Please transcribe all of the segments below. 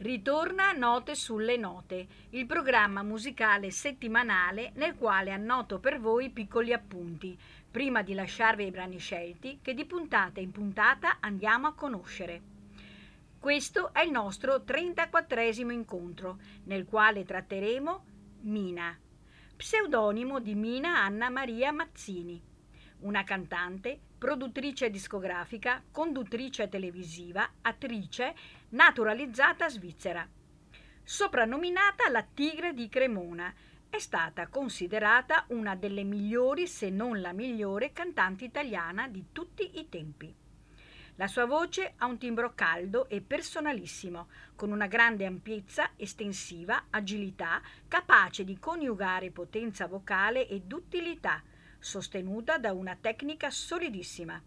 Ritorna Note sulle Note, il programma musicale settimanale nel quale annoto per voi piccoli appunti, prima di lasciarvi i brani scelti che di puntata in puntata andiamo a conoscere. Questo è il nostro 34 incontro, nel quale tratteremo Mina, pseudonimo di Mina Anna Maria Mazzini, una cantante, produttrice discografica, conduttrice televisiva, attrice, naturalizzata svizzera. Soprannominata la Tigre di Cremona, è stata considerata una delle migliori, se non la migliore, cantante italiana di tutti i tempi. La sua voce ha un timbro caldo e personalissimo, con una grande ampiezza, estensiva, agilità, capace di coniugare potenza vocale e duttilità, sostenuta da una tecnica solidissima.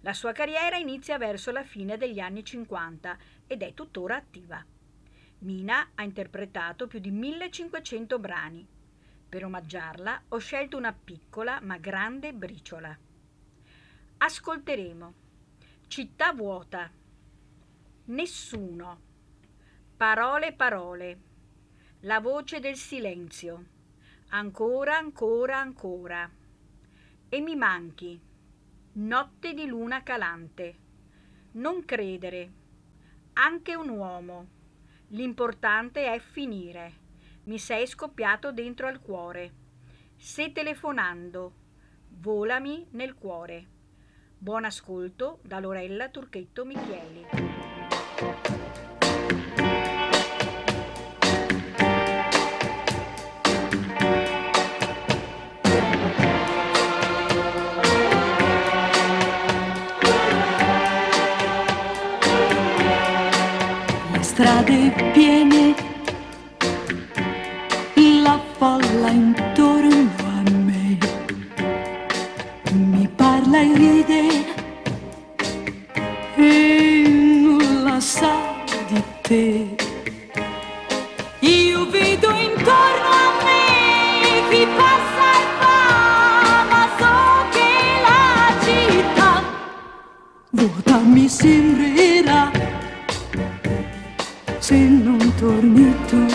La sua carriera inizia verso la fine degli anni 50 ed è tuttora attiva. Mina ha interpretato più di 1500 brani. Per omaggiarla ho scelto una piccola ma grande briciola. Ascolteremo Città vuota, Nessuno, Parole parole, La voce del silenzio, Ancora, ancora, ancora. E mi manchi. Notte di luna calante. Non credere. Anche un uomo. L'importante è finire. Mi sei scoppiato dentro al cuore. Se telefonando. Volami nel cuore. Buon ascolto da Lorella Turchetto Michieli. Strade piene, la folla intorno a me mi parla e ride e nulla sa di te. Io vedo intorno a me chi passa e va, ma so che la città vuota mi sembrerà se tu.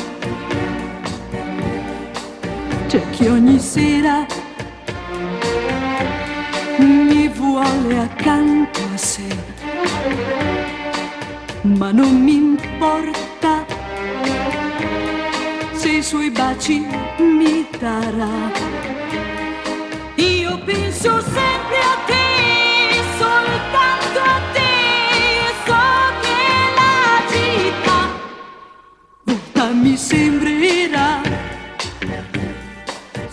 C'è chi ogni sera mi vuole accanto a sé, ma non mi importa se i suoi baci mi darà.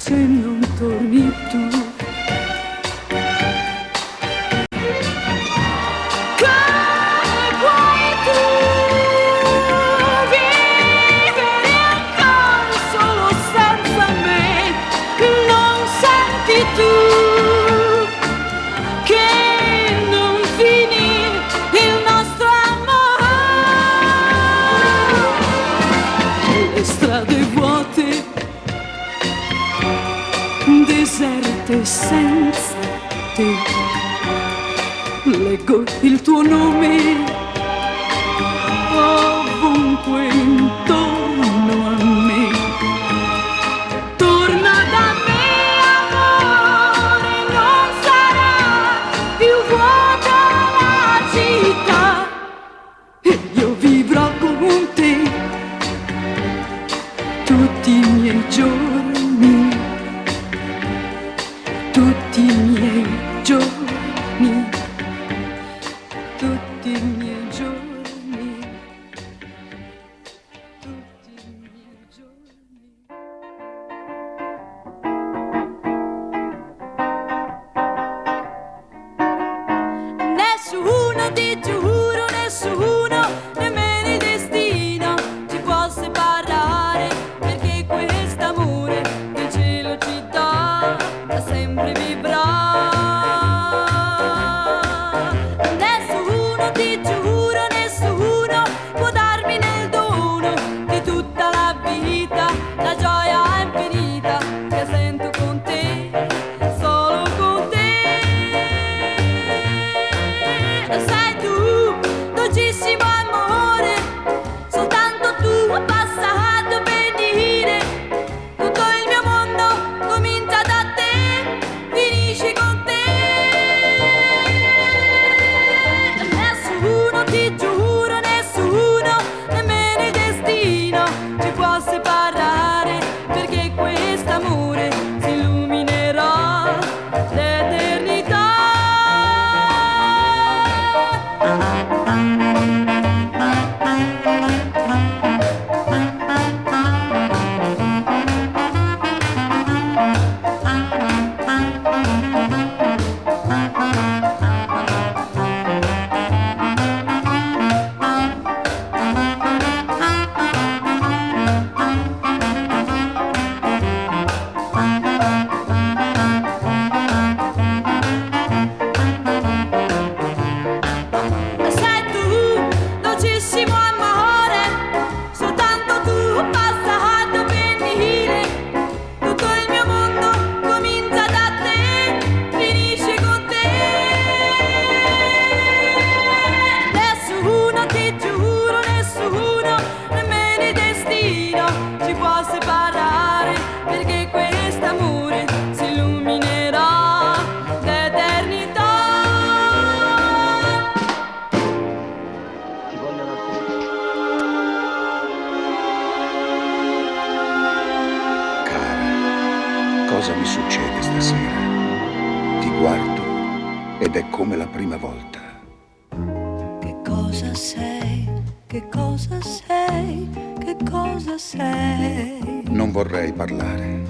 Se Leggo il tuo nome come la prima volta. Che cosa sei? Che cosa sei? Che cosa sei? Non vorrei parlare,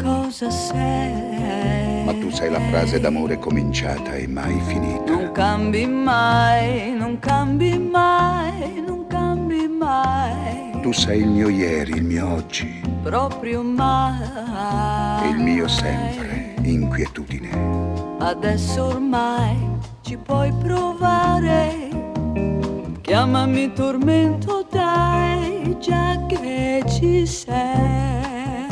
Cosa sei? ma tu sei la frase d'amore cominciata e mai finita. Non cambi mai, non cambi mai, non cambi mai. Tu sei il mio ieri, il mio oggi, Proprio mai. e il mio sempre, inquietudine. Adesso ormai ci puoi provare. Chiamami tormento, dai, già che ci sei.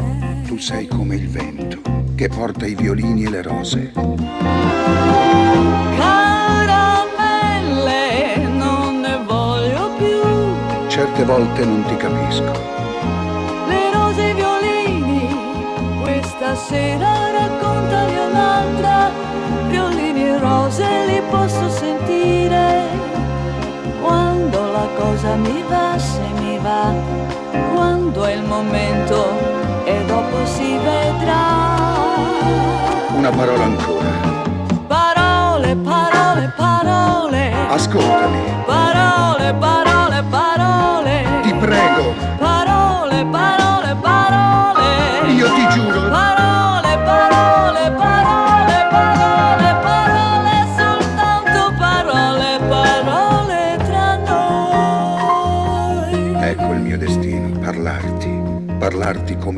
Tu sei come il vento che porta i violini e le rose. Caramelle, non ne voglio più. Certe volte non ti capisco. Le rose e i violini, questa sera raccontali un'altra. E rose li posso sentire. Quando la cosa mi va, se mi va, quando è il momento e dopo si vedrà. Una parola ancora. Parole, parole, parole. Ascoltami,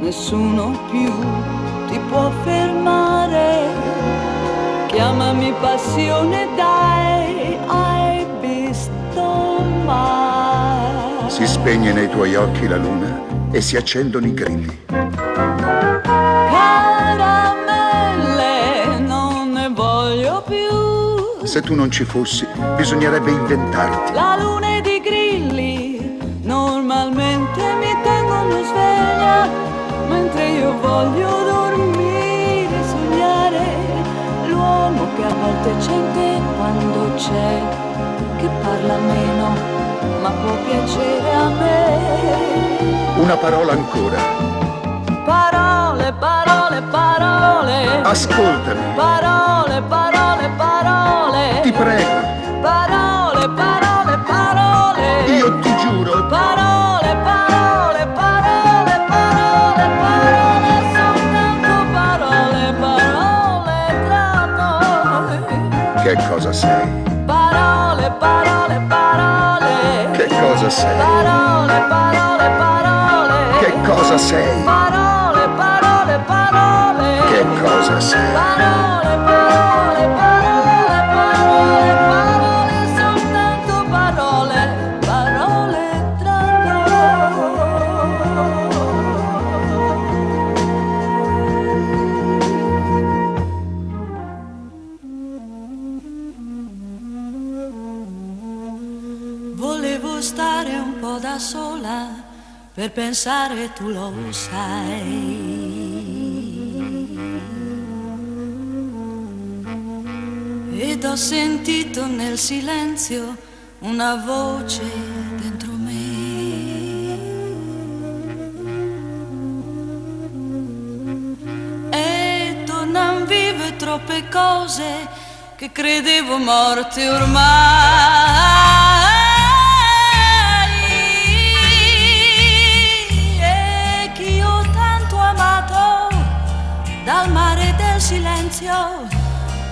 Nessuno più ti può fermare. Chiamami passione, dai, hai visto mai. Si spegne nei tuoi occhi la luna e si accendono i grilli. Caramelle, non ne voglio più. Se tu non ci fossi, bisognerebbe inventarti. La luna io voglio dormire, sognare l'uomo che a volte c'è in te quando c'è, che parla meno, ma può piacere a me. Una parola ancora. Parole, parole, parole. Ascoltami, Parole, parole, parole. ti prego, Parole, parole, parole. io ti giuro. Parole, parole, cosa sei? Parole, parole, parole. Che cosa sei? Parole, parole, parole. Che cosa sei? Parole, parole, parole. Che cosa sei? Parole, parole, parole, per pensare, tu lo sai. Ed ho sentito nel silenzio una voce dentro me. E tornan vive troppe cose che credevo morte ormai. Dal mare del silenzio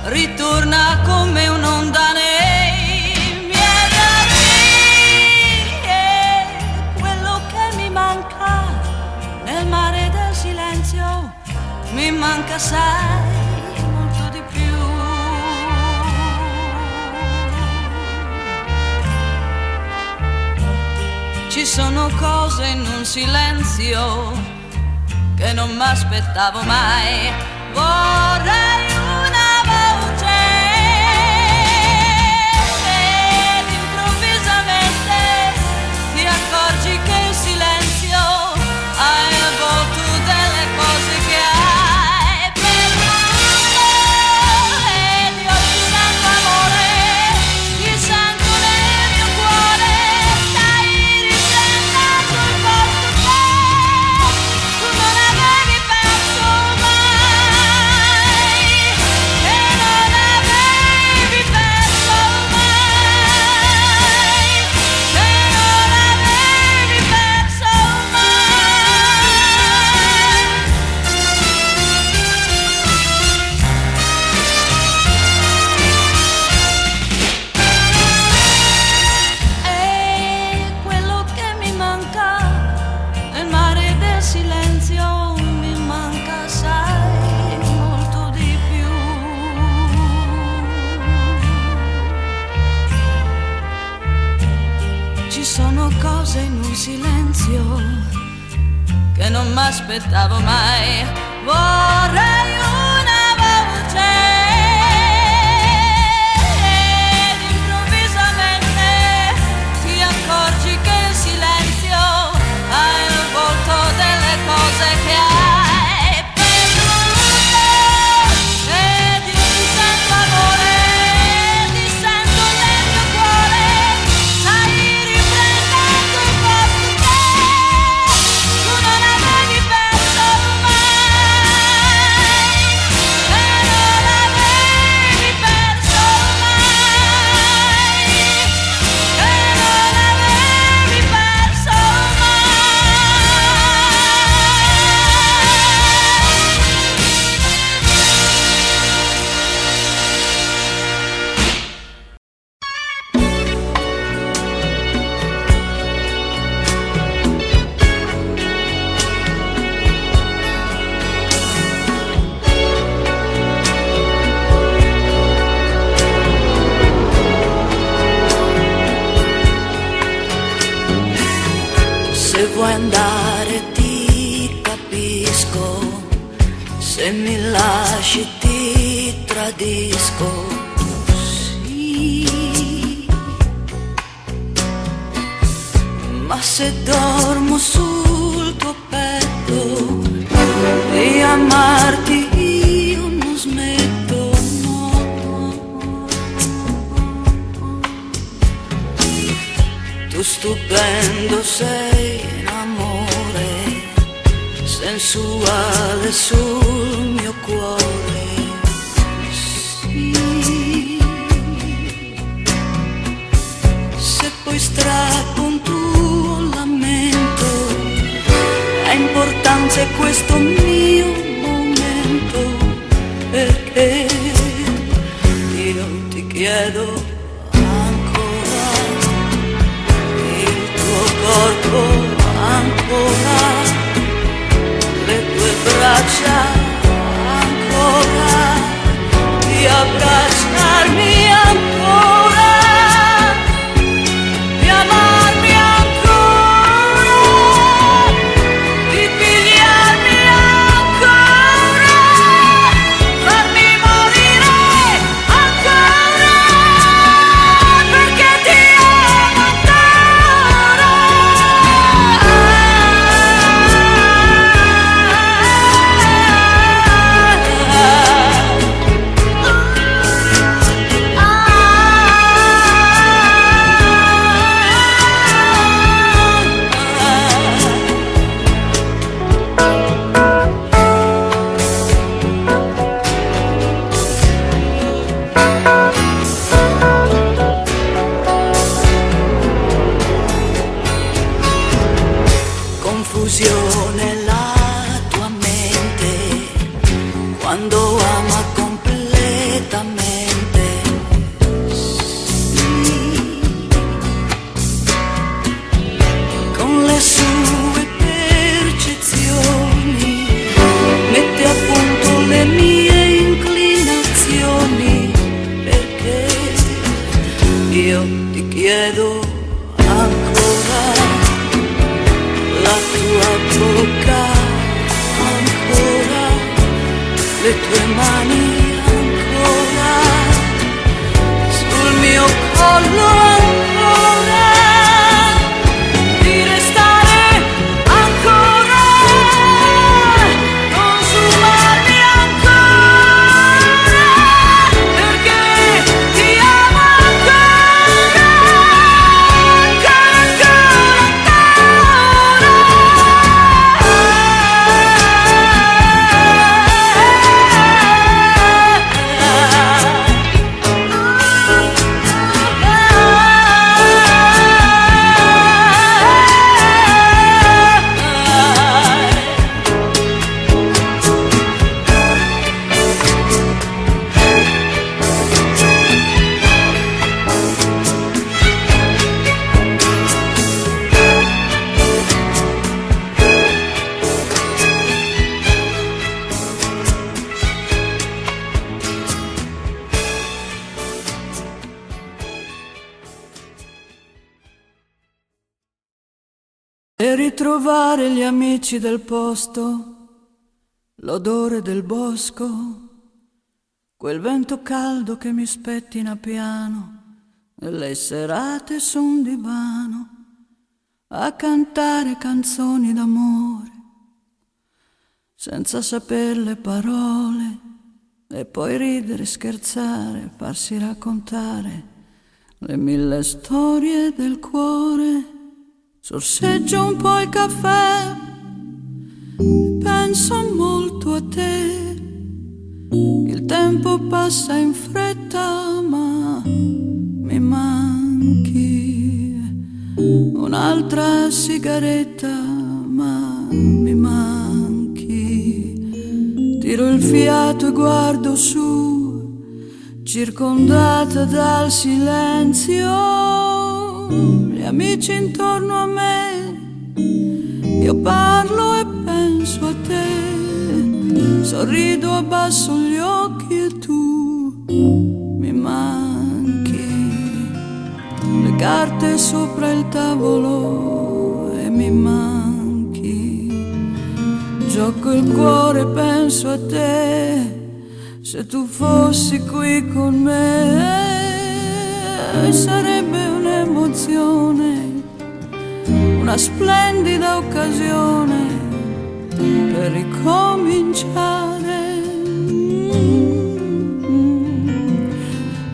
ritorna come un'onda nei miei occhi. E quello che mi manca nel mare del silenzio mi manca sai molto di più. Ci sono cose in un silenzio che non mi aspettavo mai. Vorrei aspettavo mai. Vorrei Se mi lasci ti tradisco sì. Ma se dormo sul tuo petto di amarti io non smetto. Tu stupendo sei sensuale sul mio cuore. Sì. Se poi strappo un tuo lamento, ha importanza questo mio momento, perché io ti chiedo. much. Amici del posto, l'odore del bosco, quel vento caldo che mi spettina piano, le serate su un divano a cantare canzoni d'amore, senza saper le parole, e poi ridere, scherzare, farsi raccontare le mille storie del cuore Sorseggio un po' il caffè, penso molto a te. Il tempo passa in fretta, ma mi manchi. Un'altra sigaretta, ma mi manchi. Tiro il fiato e guardo su, circondata dal silenzio amici intorno a me, io parlo e penso a te, sorrido, abbasso gli occhi e tu mi manchi, le carte sopra il tavolo e mi manchi, gioco il cuore e penso a te, se tu fossi qui con me sarebbe un'emozione, una splendida occasione per ricominciare.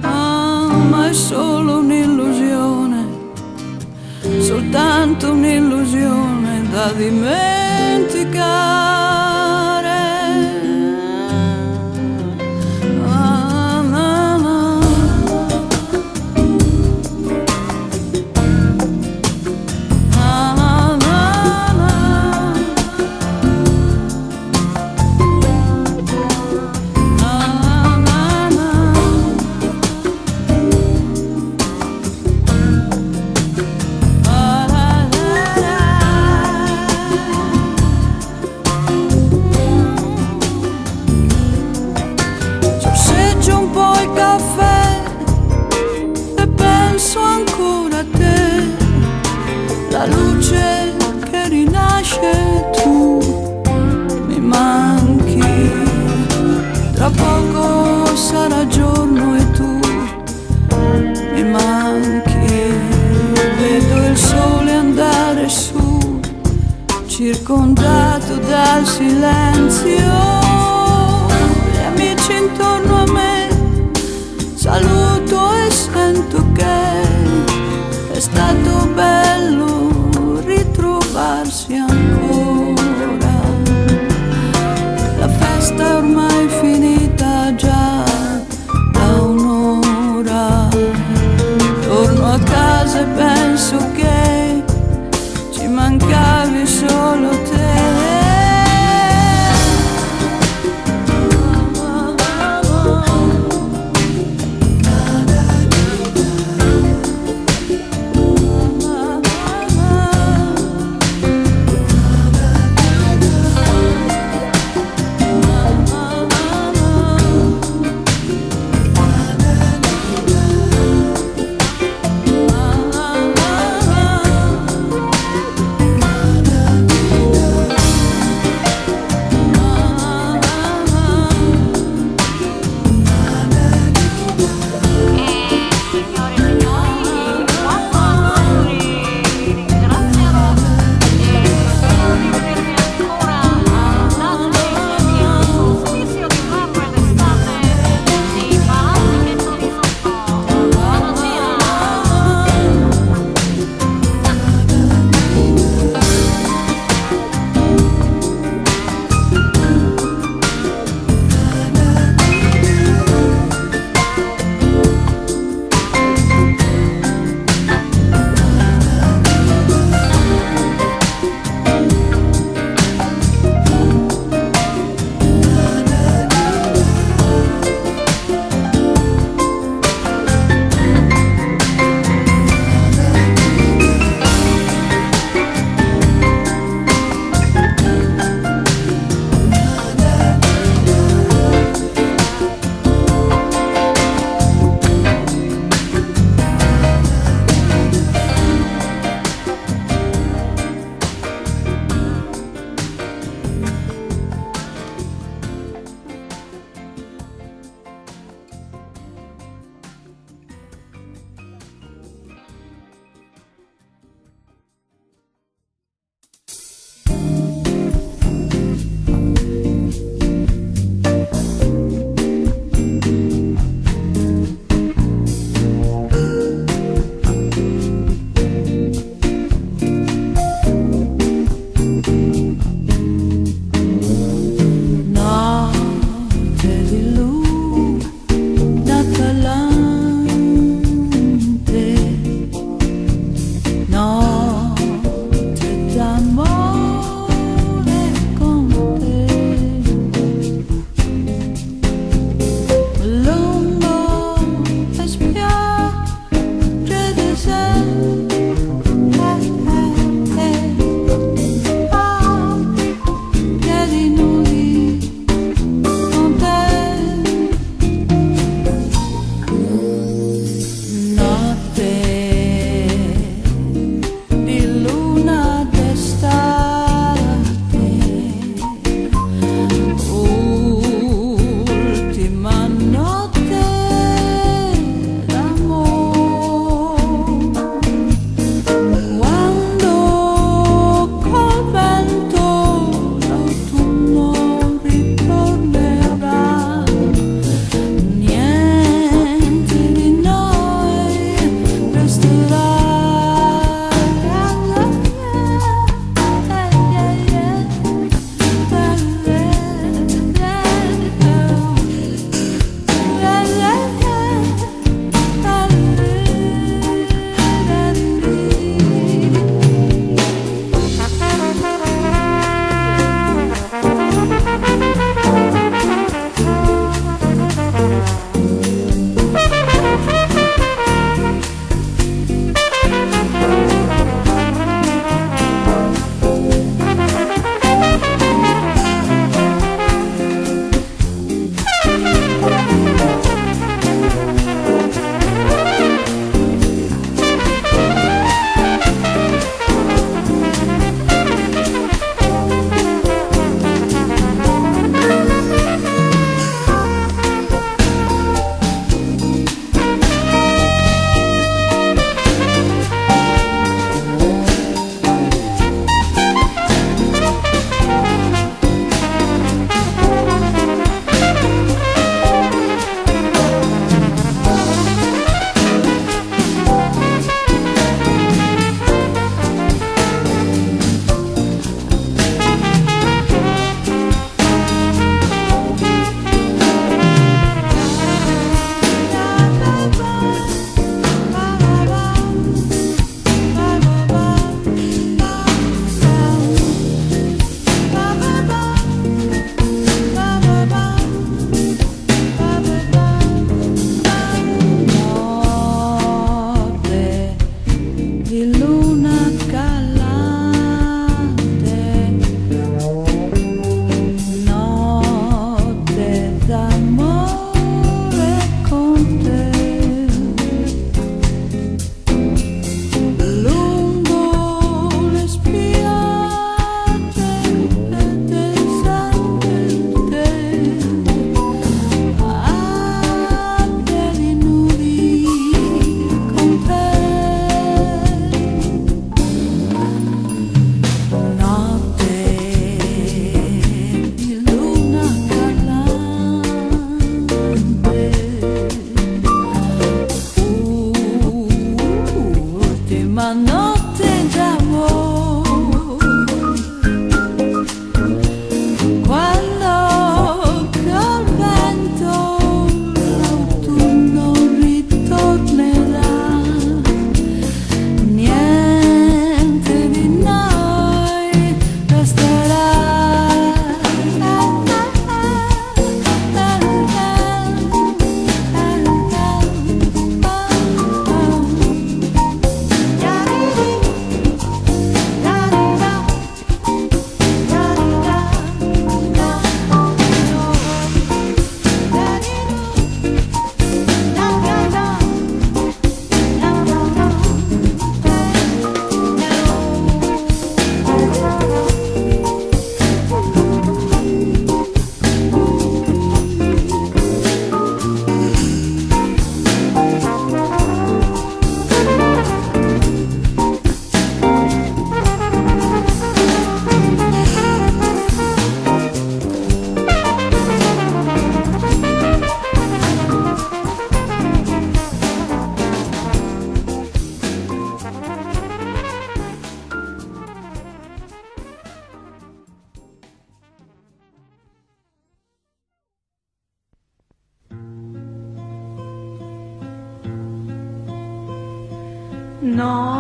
Ah, ma è solo un'illusione, soltanto un'illusione da dimenticare. Dal silenzio, No,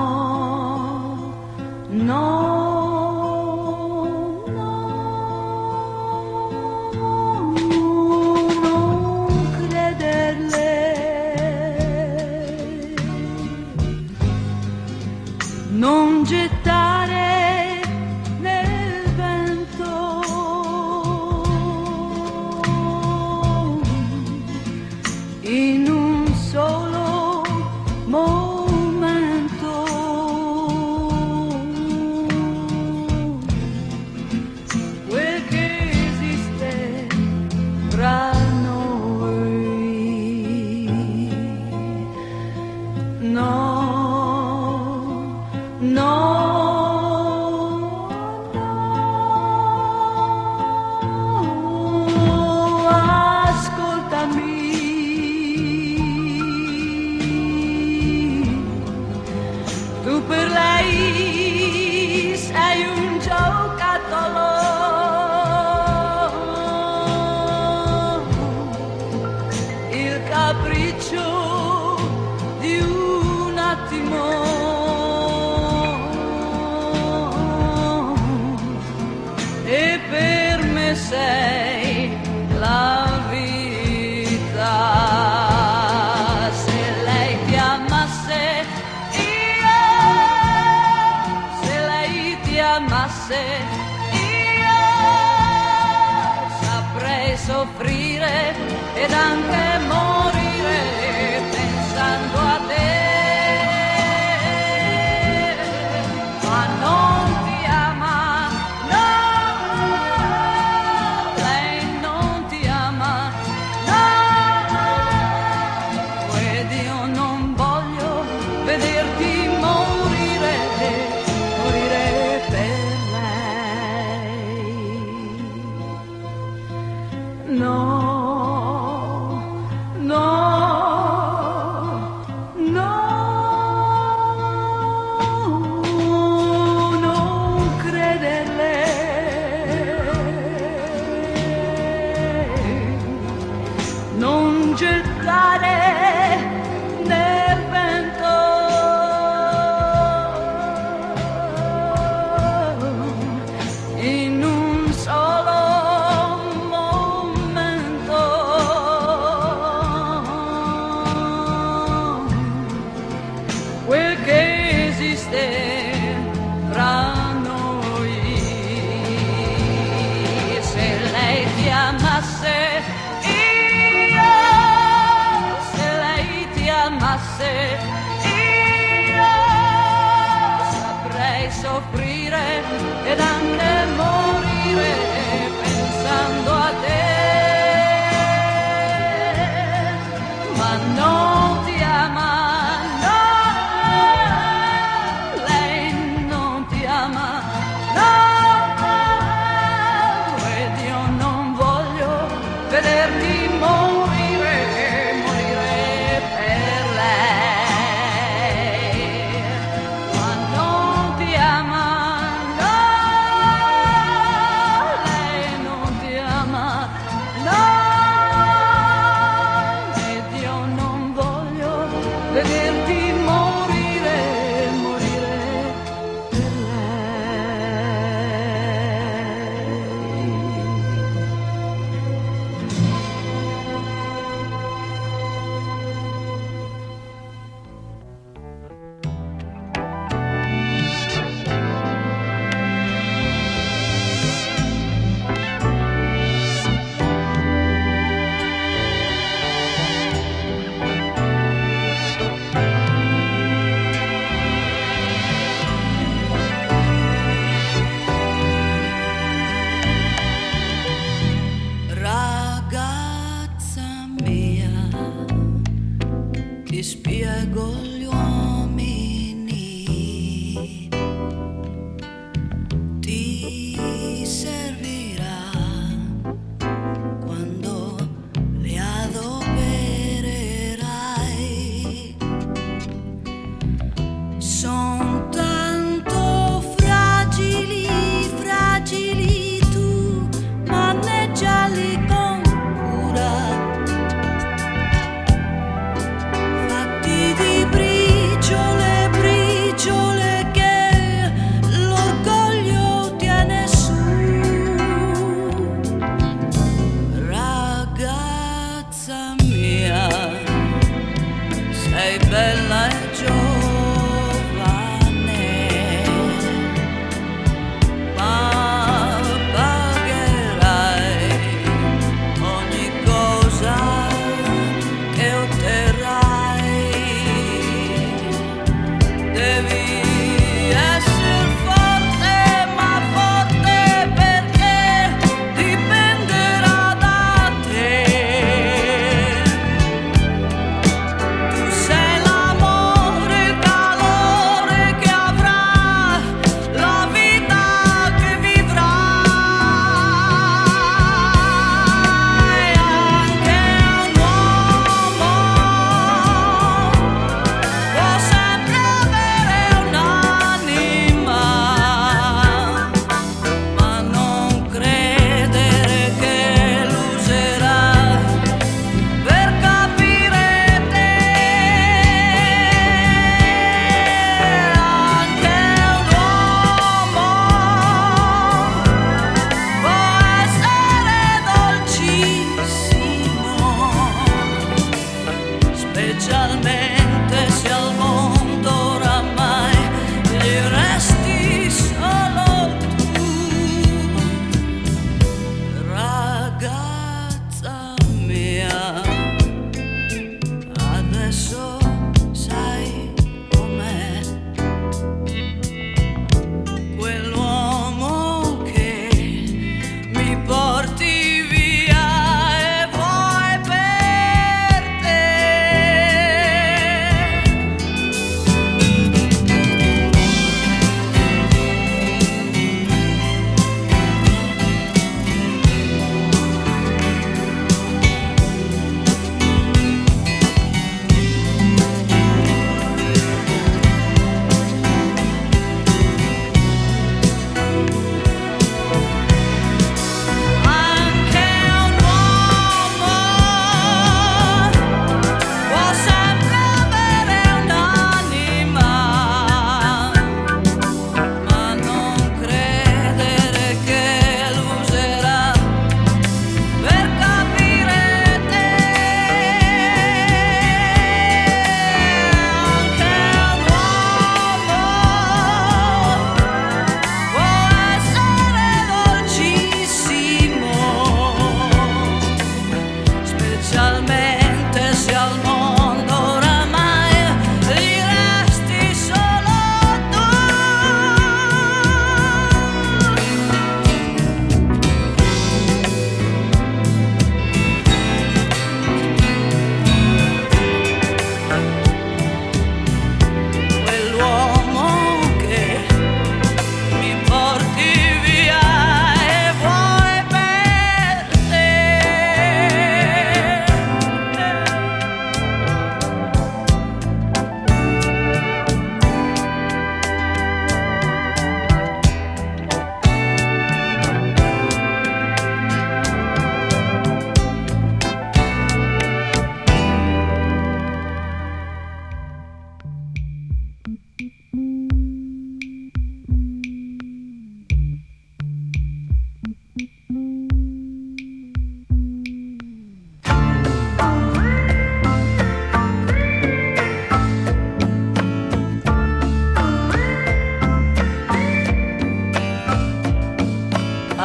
say. Ti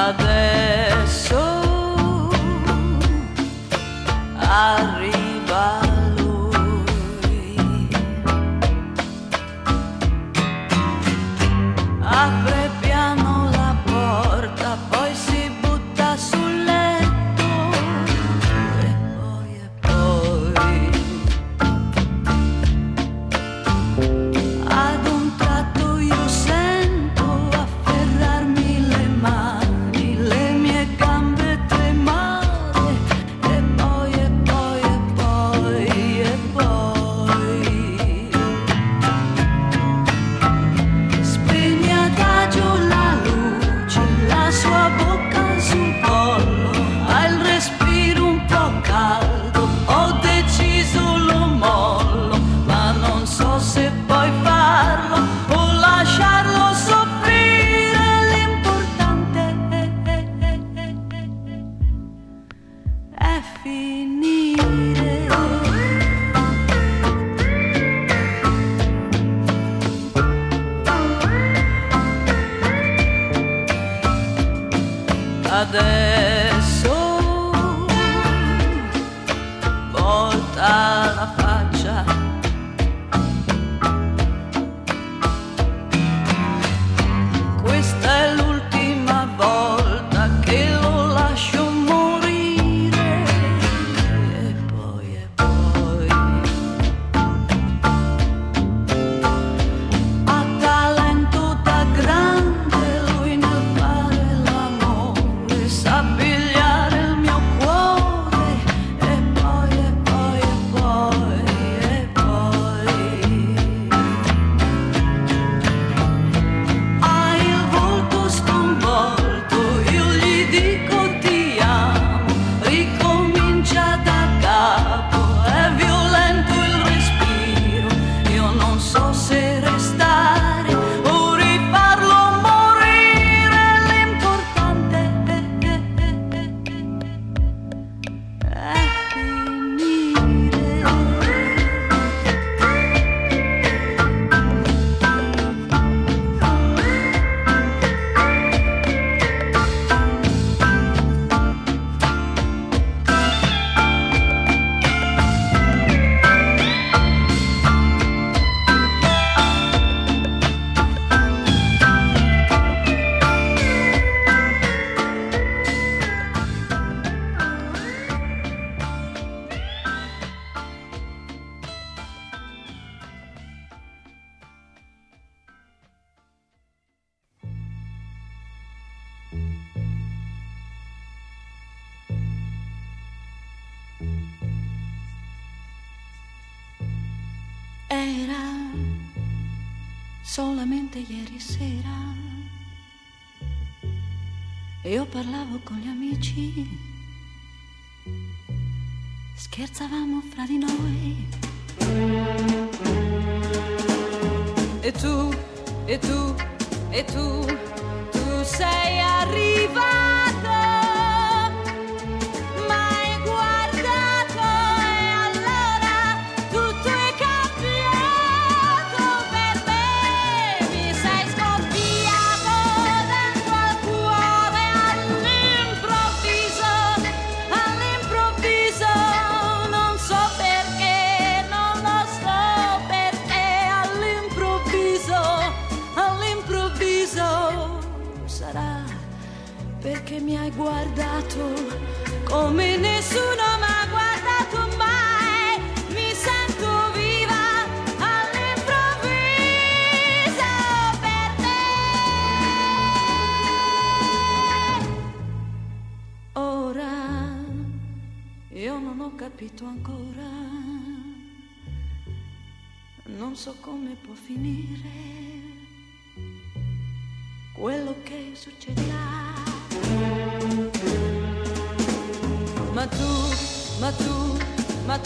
adesso arrivo solamente ieri sera. E io parlavo con gli amici, scherzavamo fra di noi. E tu, e tu, e tu, tu sei arrivato. Guardato come nessuno mai. Capito ancora, non so come può finire quello che succederà. Ma tu, ma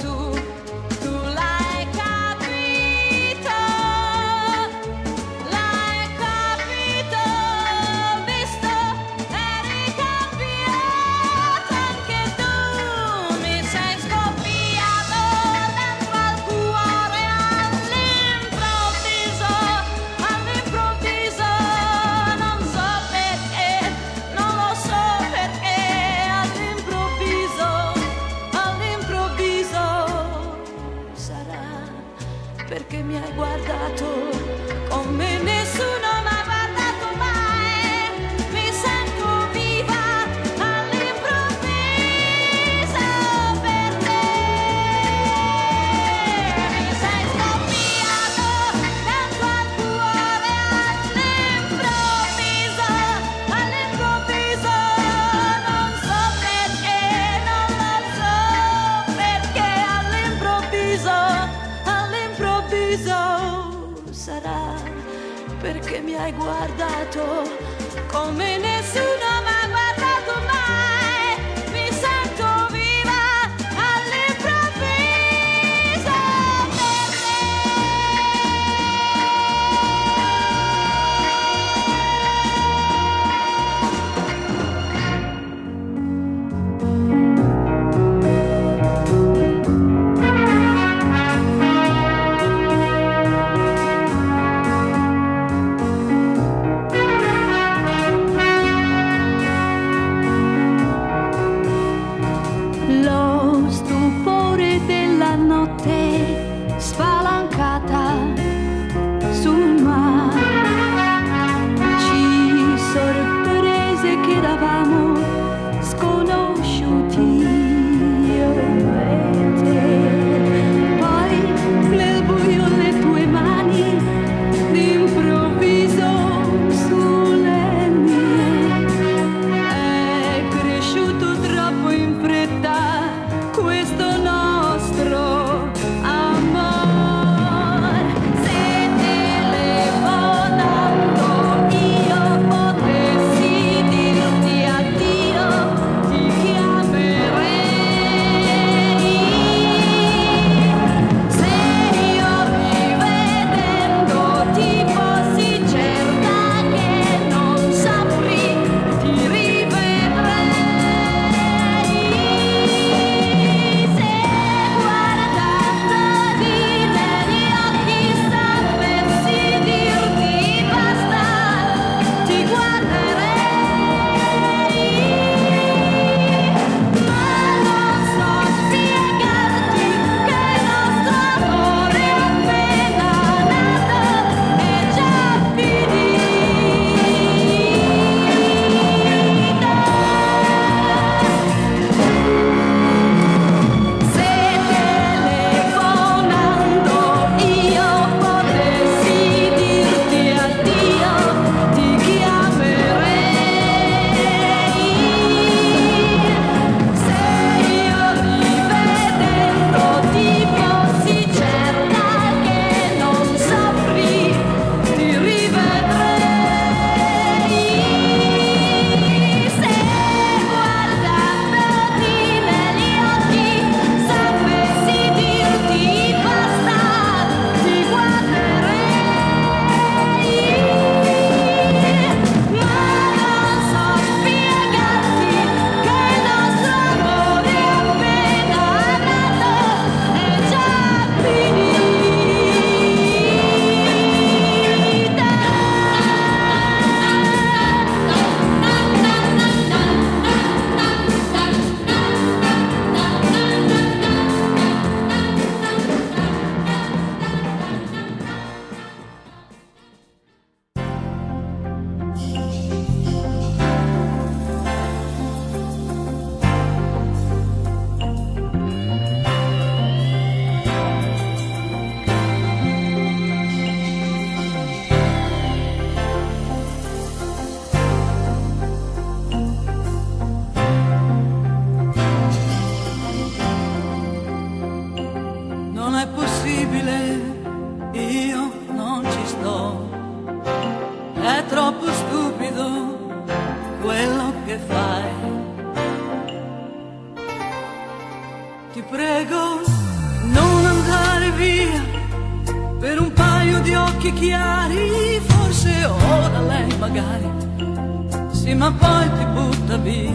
ma poi ti butta via,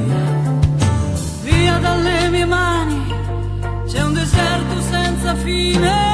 via dalle mie mani, c'è un deserto senza fine.